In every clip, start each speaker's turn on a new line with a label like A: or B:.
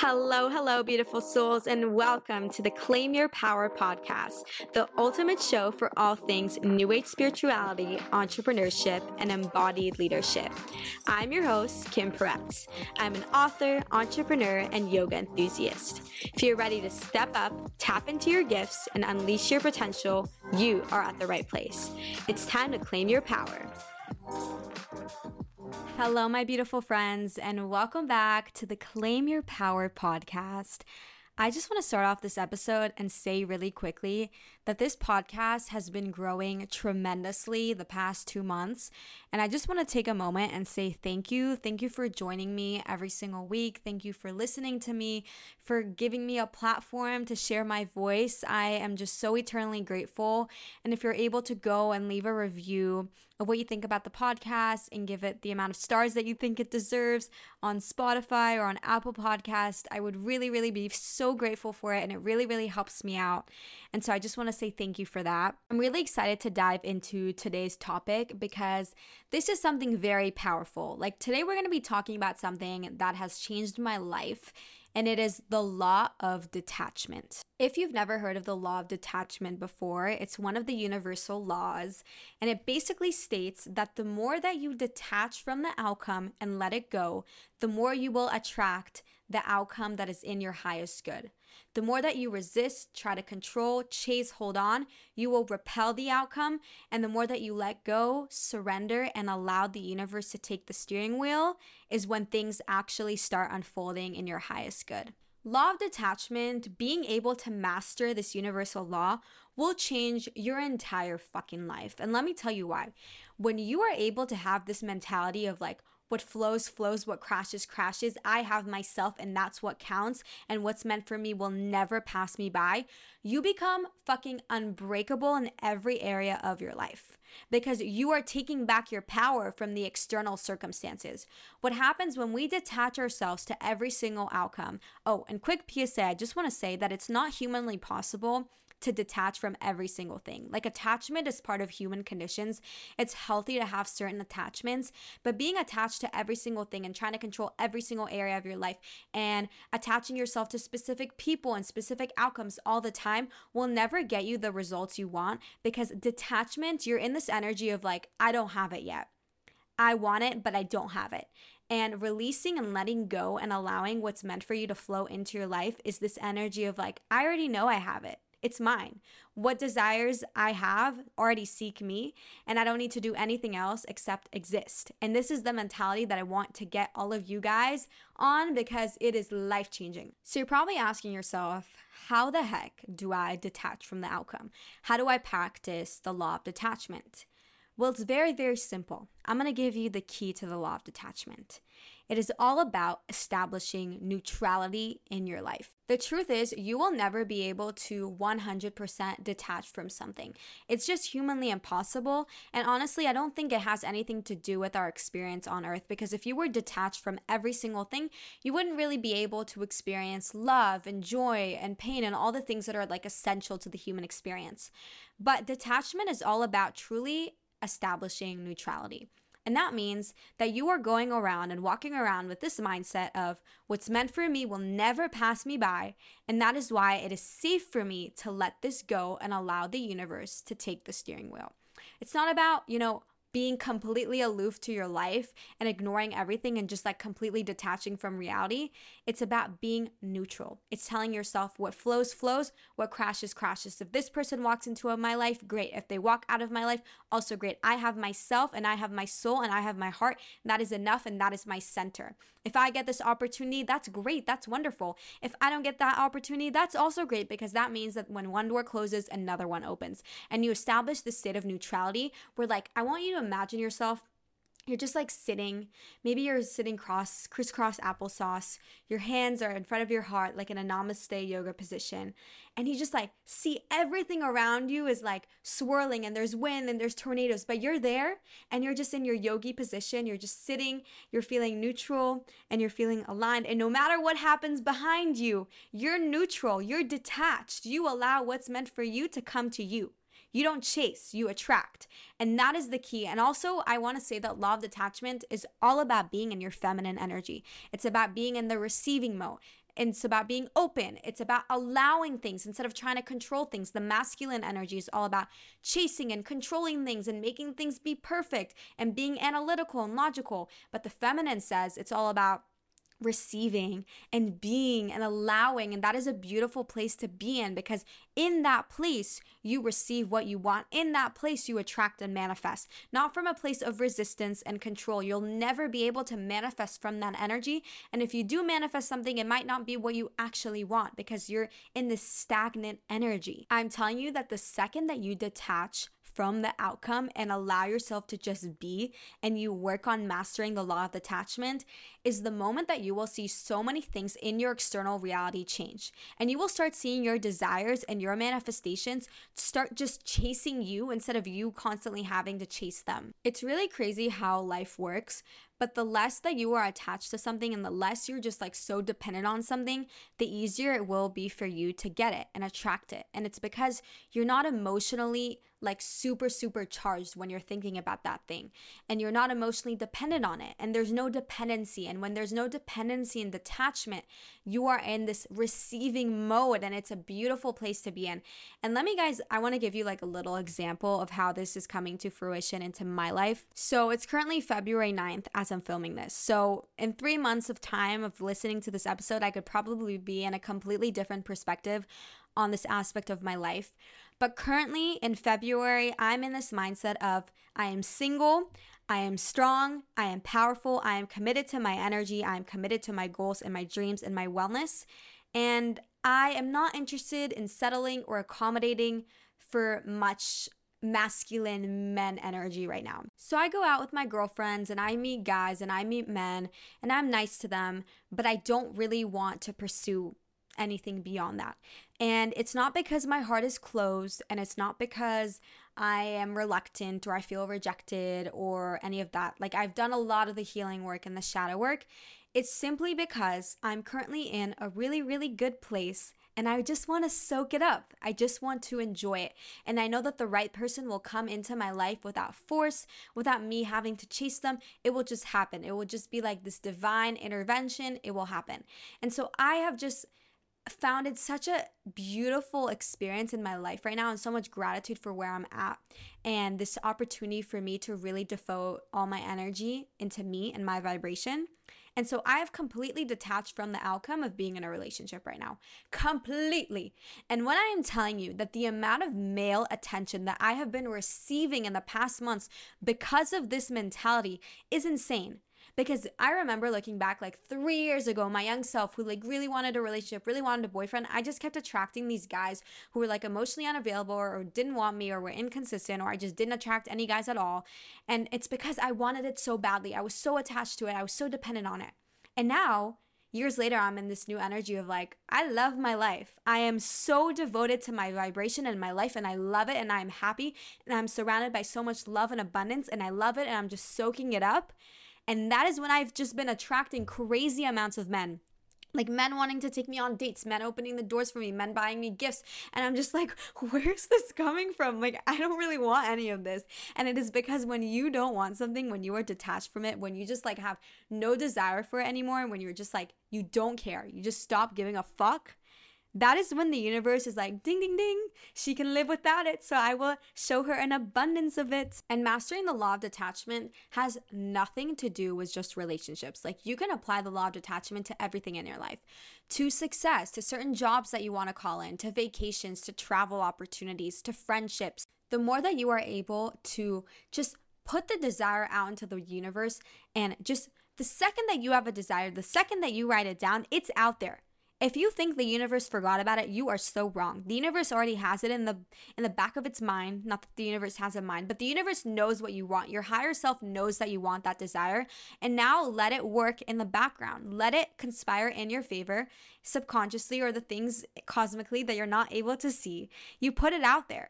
A: Hello, hello, beautiful souls, and welcome to the Claim Your Power podcast, the ultimate show for all things New Age spirituality, entrepreneurship, and embodied leadership. I'm your host, Kim Peretz. I'm an author, entrepreneur, and yoga enthusiast. If you're ready to step up, tap into your gifts, and unleash your potential, you are at the right place. It's time to claim your power. Hello, my beautiful friends, and welcome back to the Claim Your Power podcast. I just want to start off this episode and say really quickly that this podcast has been growing tremendously the past two months. And I just want to take a moment and say thank you. Thank you for joining me every single week. Thank you for listening to me, for giving me a platform to share my voice. I am just so eternally grateful. And if you're able to go and leave a review of what you think about the podcast and give it the amount of stars that you think it deserves on Spotify or on Apple Podcast, I would really, really be so grateful for it. And it really, really helps me out. And so I just want to say thank you for that. I'm really excited to dive into today's topic because this is something very powerful. Like today, we're going to be talking about something that has changed my life and it is the law of detachment. If you've never heard of the law of detachment before, it's one of the universal laws, and it basically states that the more that you detach from the outcome and let it go, the more you will attract the outcome that is in your highest good. The more that you resist, try to control, chase, hold on, you will repel the outcome. And the more that you let go, surrender, and allow the universe to take the steering wheel, is when things actually start unfolding in your highest good. Law of detachment, being able to master this universal law, will change your entire fucking life. And let me tell you why. When you are able to have this mentality of like, what flows, flows. What crashes, crashes. I have myself, and that's what counts. And what's meant for me will never pass me by. You become fucking unbreakable in every area of your life because you are taking back your power from the external circumstances. What happens when we detach ourselves to every single outcome? Oh, and quick PSA I just want to say that it's not humanly possible to detach from every single thing. Like attachment is part of human conditions. It's healthy to have certain attachments, but being attached to every single thing and trying to control every single area of your life and attaching yourself to specific people and specific outcomes all the time will never get you the results you want because detachment, you're in this energy of like, I don't have it yet. I want it, but I don't have it. And releasing and letting go and allowing what's meant for you to flow into your life is this energy of like, I already know I have it. It's mine. What desires I have already seek me, and I don't need to do anything else except exist. And this is the mentality that I want to get all of you guys on because it is life changing. So you're probably asking yourself, how the heck do I detach from the outcome? How do I practice the law of detachment? Well, it's very, very simple. I'm to give you the key to the law of detachment. It is all about establishing neutrality in your life. The truth is, you will never be able to 100% detach from something. It's just humanly impossible. And honestly, I don't think it has anything to do with our experience on earth because if you were detached from every single thing, you wouldn't really be able to experience love and joy and pain and all the things that are like essential to the human experience. But detachment is all about truly establishing neutrality. And that means that you are going around and walking around with this mindset of what's meant for me will never pass me by. And that is why it is safe for me to let this go and allow the universe to take the steering wheel. It's not about, you know, being completely aloof to your life and ignoring everything and just like completely detaching from reality. It's about being neutral. It's telling yourself what flows, flows, what crashes, crashes. If this person walks into my life, great. If they walk out of my life, also great. I have myself and I have my soul and I have my heart. that is enough and that is my center. If I get this opportunity, that's great. That's wonderful. If I don't get that opportunity, that's also great because that means that when one door closes, another one opens. And you establish this state of neutrality where, like, I want you to imagine yourself you're just like sitting maybe you're sitting cross crisscross applesauce your hands are in front of your heart like in a namaste yoga position and you just like see everything around you is like swirling and there's wind and there's tornadoes but you're there and you're just in your yogi position you're just sitting you're feeling neutral and you're feeling aligned and no matter what happens behind you you're neutral you're detached you allow what's meant for you to come to you you don't chase, you attract. And that is the key. And also, I want to say that law of detachment is all about being in your feminine energy. It's about being in the receiving mode it's about being open. It's about allowing things instead of trying to control things. The masculine energy is all about chasing and controlling things and making things be perfect and being analytical and logical. But the feminine says it's all about receiving and being and allowing. And that is a beautiful place to be in because in that place, you receive what you want. In that place, you attract and manifest, not from a place of resistance and control. You'll never be able to manifest from that energy. And if you do manifest something, it might not be what you actually want because you're in this stagnant energy. I'm telling you that the second that you detach from the outcome and allow yourself to just be and you work on mastering the law of detachment is the moment that you will see so many things in your external reality change. And you will start seeing your desires and your manifestations start just chasing you instead of you constantly having to chase them. It's really crazy how life works but the less that you are attached to something and the less you're just like so dependent on something, the easier it will be for you to get it and attract it. And it's because you're not emotionally like super, super charged when you're thinking about that thing and you're not emotionally dependent on it. And there's no dependency. And when there's no dependency and detachment, you are in this receiving mode and it's a beautiful place to be in. And let me, guys, I want to give you like a little example of how this is coming to fruition into my life. So it's currently February 9th as I'm filming this. So, in three months of time of listening to this episode, I could probably be in a completely different perspective on this aspect of my life. But currently in February, I'm in this mindset of I am single, I am strong, I am powerful, I am committed to my energy, I am committed to my goals and my dreams and my wellness. And I am not interested in settling or accommodating for much masculine men energy right now. So I go out with my girlfriends and I meet guys and I meet men and I'm nice to them, but I don't really want to pursue anything beyond that. And it's not because my heart is closed and it's not because I am reluctant or I feel rejected or any of that. Like I've done a lot of the healing work and the shadow work. It's simply because I'm currently in a really, really good place and I just want to soak it up. I just want to enjoy it. And I know that the right person will come into my life without force, without me having to chase them. It will just happen. It will just be like this divine intervention. It will happen. And so I have just found it such a beautiful experience in my life right now and so much gratitude for where I'm at and this opportunity for me to really devote all my energy into me and my vibration. And so I have completely detached from the outcome of being in a relationship right now. Completely. And when I am telling you that the amount of male attention that I have been receiving in the past months because of this mentality is insane because I remember looking back like three years ago, my young self who like really wanted a relationship, really wanted a boyfriend. I just kept attracting these guys who were like emotionally unavailable or, or didn't want me or were inconsistent or I just didn't attract any guys at all. And it's because I wanted it so badly. I was so attached to it. I was so dependent on it. And now, years later, I'm in this new energy of like, I love my life. I am so devoted to my vibration and my life, and I love it, and I'm happy, and I'm surrounded by so much love and abundance, and I love it, and I'm just soaking it up. And that is when I've just been attracting crazy amounts of men like men wanting to take me on dates, men opening the doors for me, men buying me gifts. And I'm just like, where's this coming from? Like, I don't really want any of this. And it is because when you don't want something, when you are detached from it, when you just like have no desire for it anymore, when you're just like, you don't care, you just stop giving a fuck, that is when the universe is like, ding, ding, ding, she can live without it. So I will show her an abundance of it. And mastering the law of detachment has nothing to do with just relationships. Like you can apply the law of detachment to everything in your life to success, to certain jobs that you want to call in, to vacations, to travel opportunities, to friendships. The more that you are able to just put the desire out into the universe and just the second that you have a desire, the second that you write it down, it's out there. If you think the universe forgot about it, you are so wrong. The universe already has it in the in the back of its mind, not that the universe has a mind, but the universe knows what you want. Your higher self knows that you want that desire, and now let it work in the background. Let it conspire in your favor subconsciously or the things cosmically that you're not able to see. You put it out there.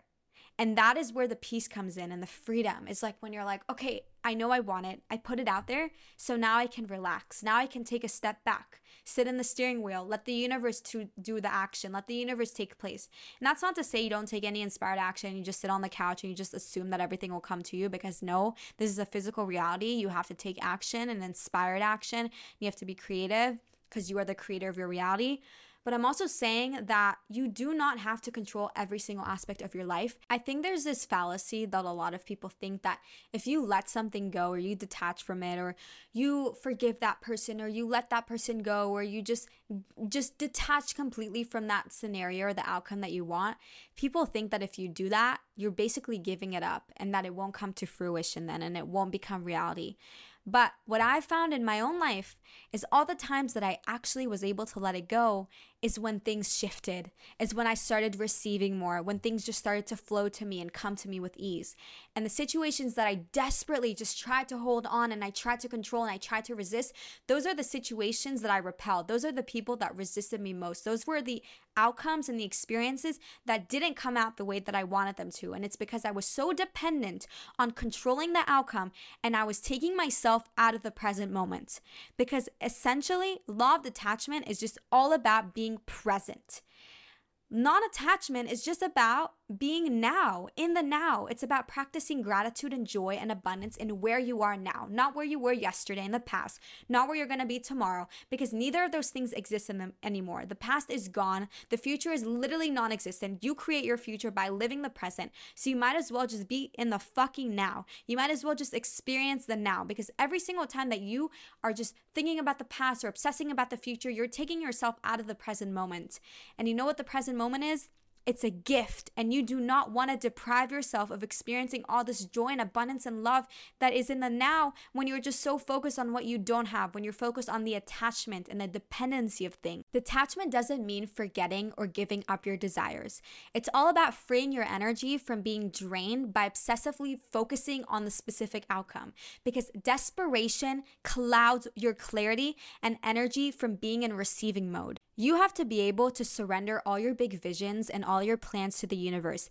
A: And that is where the peace comes in and the freedom. It's like when you're like, okay, I know I want it. I put it out there. So now I can relax. Now I can take a step back, sit in the steering wheel, let the universe to do the action, let the universe take place. And that's not to say you don't take any inspired action. You just sit on the couch and you just assume that everything will come to you because no, this is a physical reality. You have to take action and inspired action. You have to be creative because you are the creator of your reality. But I'm also saying that you do not have to control every single aspect of your life. I think there's this fallacy that a lot of people think that if you let something go or you detach from it or you forgive that person or you let that person go or you just just detach completely from that scenario or the outcome that you want, people think that if you do that, you're basically giving it up and that it won't come to fruition then and it won't become reality. But what I've found in my own life is all the times that I actually was able to let it go is when things shifted, is when I started receiving more, when things just started to flow to me and come to me with ease. And the situations that I desperately just tried to hold on and I tried to control and I tried to resist, those are the situations that I repelled. Those are the people that resisted me most. Those were the outcomes and the experiences that didn't come out the way that I wanted them to. And it's because I was so dependent on controlling the outcome and I was taking myself out of the present moment. Because essentially, law of detachment is just all about being present. Non attachment is just about being now, in the now. It's about practicing gratitude and joy and abundance in where you are now, not where you were yesterday in the past, not where you're going to be tomorrow, because neither of those things exist in them anymore. The past is gone. The future is literally non existent. You create your future by living the present. So you might as well just be in the fucking now. You might as well just experience the now, because every single time that you are just thinking about the past or obsessing about the future, you're taking yourself out of the present moment. And you know what the present moment is? It's a gift, and you do not want to deprive yourself of experiencing all this joy and abundance and love that is in the now when you're just so focused on what you don't have, when you're focused on the attachment and the dependency of things. Detachment doesn't mean forgetting or giving up your desires. It's all about freeing your energy from being drained by obsessively focusing on the specific outcome because desperation clouds your clarity and energy from being in receiving mode. You have to be able to surrender all your big visions and all your plans to the universe.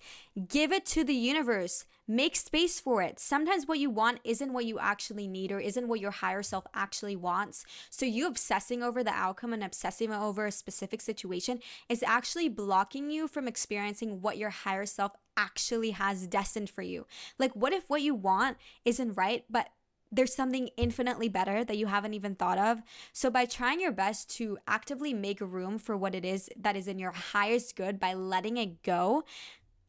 A: Give it to the universe. Make space for it. Sometimes what you want isn't what you actually need or isn't what your higher self actually wants. So, you obsessing over the outcome and obsessing over a specific situation is actually blocking you from experiencing what your higher self actually has destined for you. Like, what if what you want isn't right, but there's something infinitely better that you haven't even thought of. So, by trying your best to actively make room for what it is that is in your highest good by letting it go,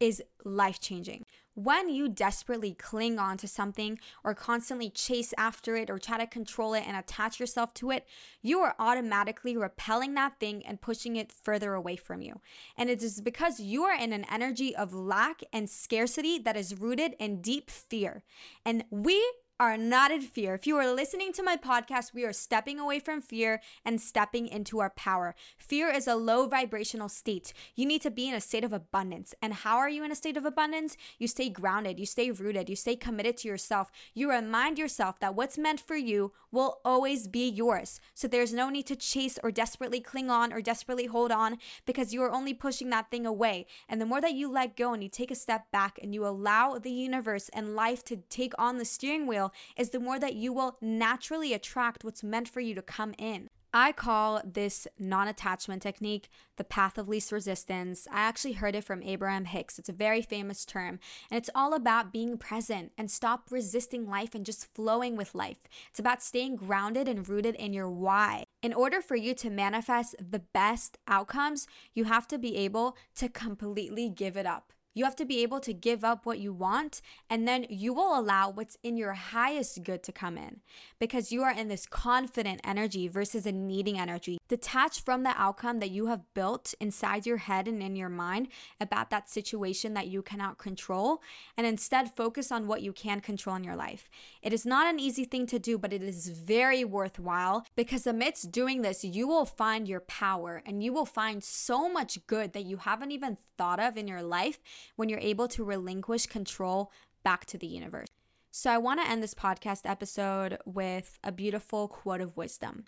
A: is life changing. When you desperately cling on to something or constantly chase after it or try to control it and attach yourself to it, you are automatically repelling that thing and pushing it further away from you. And it is because you are in an energy of lack and scarcity that is rooted in deep fear. And we are not in fear. If you are listening to my podcast, we are stepping away from fear and stepping into our power. Fear is a low vibrational state. You need to be in a state of abundance. And how are you in a state of abundance? You stay grounded, you stay rooted, you stay committed to yourself. You remind yourself that what's meant for you will always be yours. So there's no need to chase or desperately cling on or desperately hold on because you are only pushing that thing away. And the more that you let go and you take a step back and you allow the universe and life to take on the steering wheel, is the more that you will naturally attract what's meant for you to come in. I call this non attachment technique the path of least resistance. I actually heard it from Abraham Hicks. It's a very famous term, and it's all about being present and stop resisting life and just flowing with life. It's about staying grounded and rooted in your why. In order for you to manifest the best outcomes, you have to be able to completely give it up. You have to be able to give up what you want, and then you will allow what's in your highest good to come in because you are in this confident energy versus a needing energy. Detach from the outcome that you have built inside your head and in your mind about that situation that you cannot control, and instead focus on what you can control in your life. It is not an easy thing to do, but it is very worthwhile because amidst doing this, you will find your power and you will find so much good that you haven't even thought of in your life when you're able to relinquish control back to the universe. So, I want to end this podcast episode with a beautiful quote of wisdom.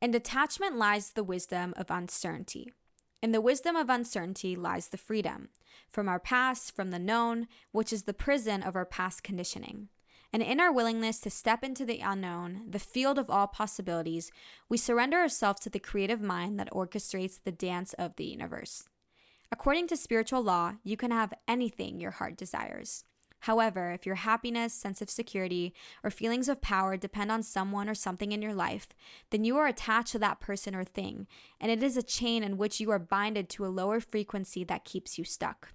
A: In detachment lies the wisdom of uncertainty. In the wisdom of uncertainty lies the freedom from our past, from the known, which is the prison of our past conditioning. And in our willingness to step into the unknown, the field of all possibilities, we surrender ourselves to the creative mind that orchestrates the dance of the universe. According to spiritual law, you can have anything your heart desires. However, if your happiness, sense of security, or feelings of power depend on someone or something in your life, then you are attached to that person or thing, and it is a chain in which you are binded to a lower frequency that keeps you stuck.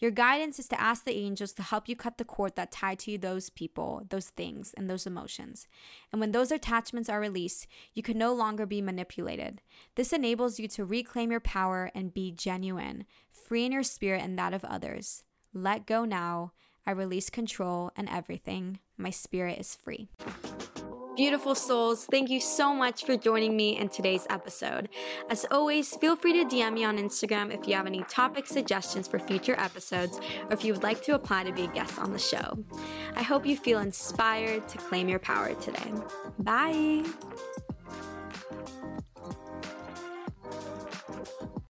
A: Your guidance is to ask the angels to help you cut the cord that tied to you those people, those things, and those emotions. And when those attachments are released, you can no longer be manipulated. This enables you to reclaim your power and be genuine, free in your spirit and that of others. Let go now I release control and everything. My spirit is free. Beautiful souls, thank you so much for joining me in today's episode. As always, feel free to DM me on Instagram if you have any topic suggestions for future episodes or if you would like to apply to be a guest on the show. I hope you feel inspired to claim your power today. Bye.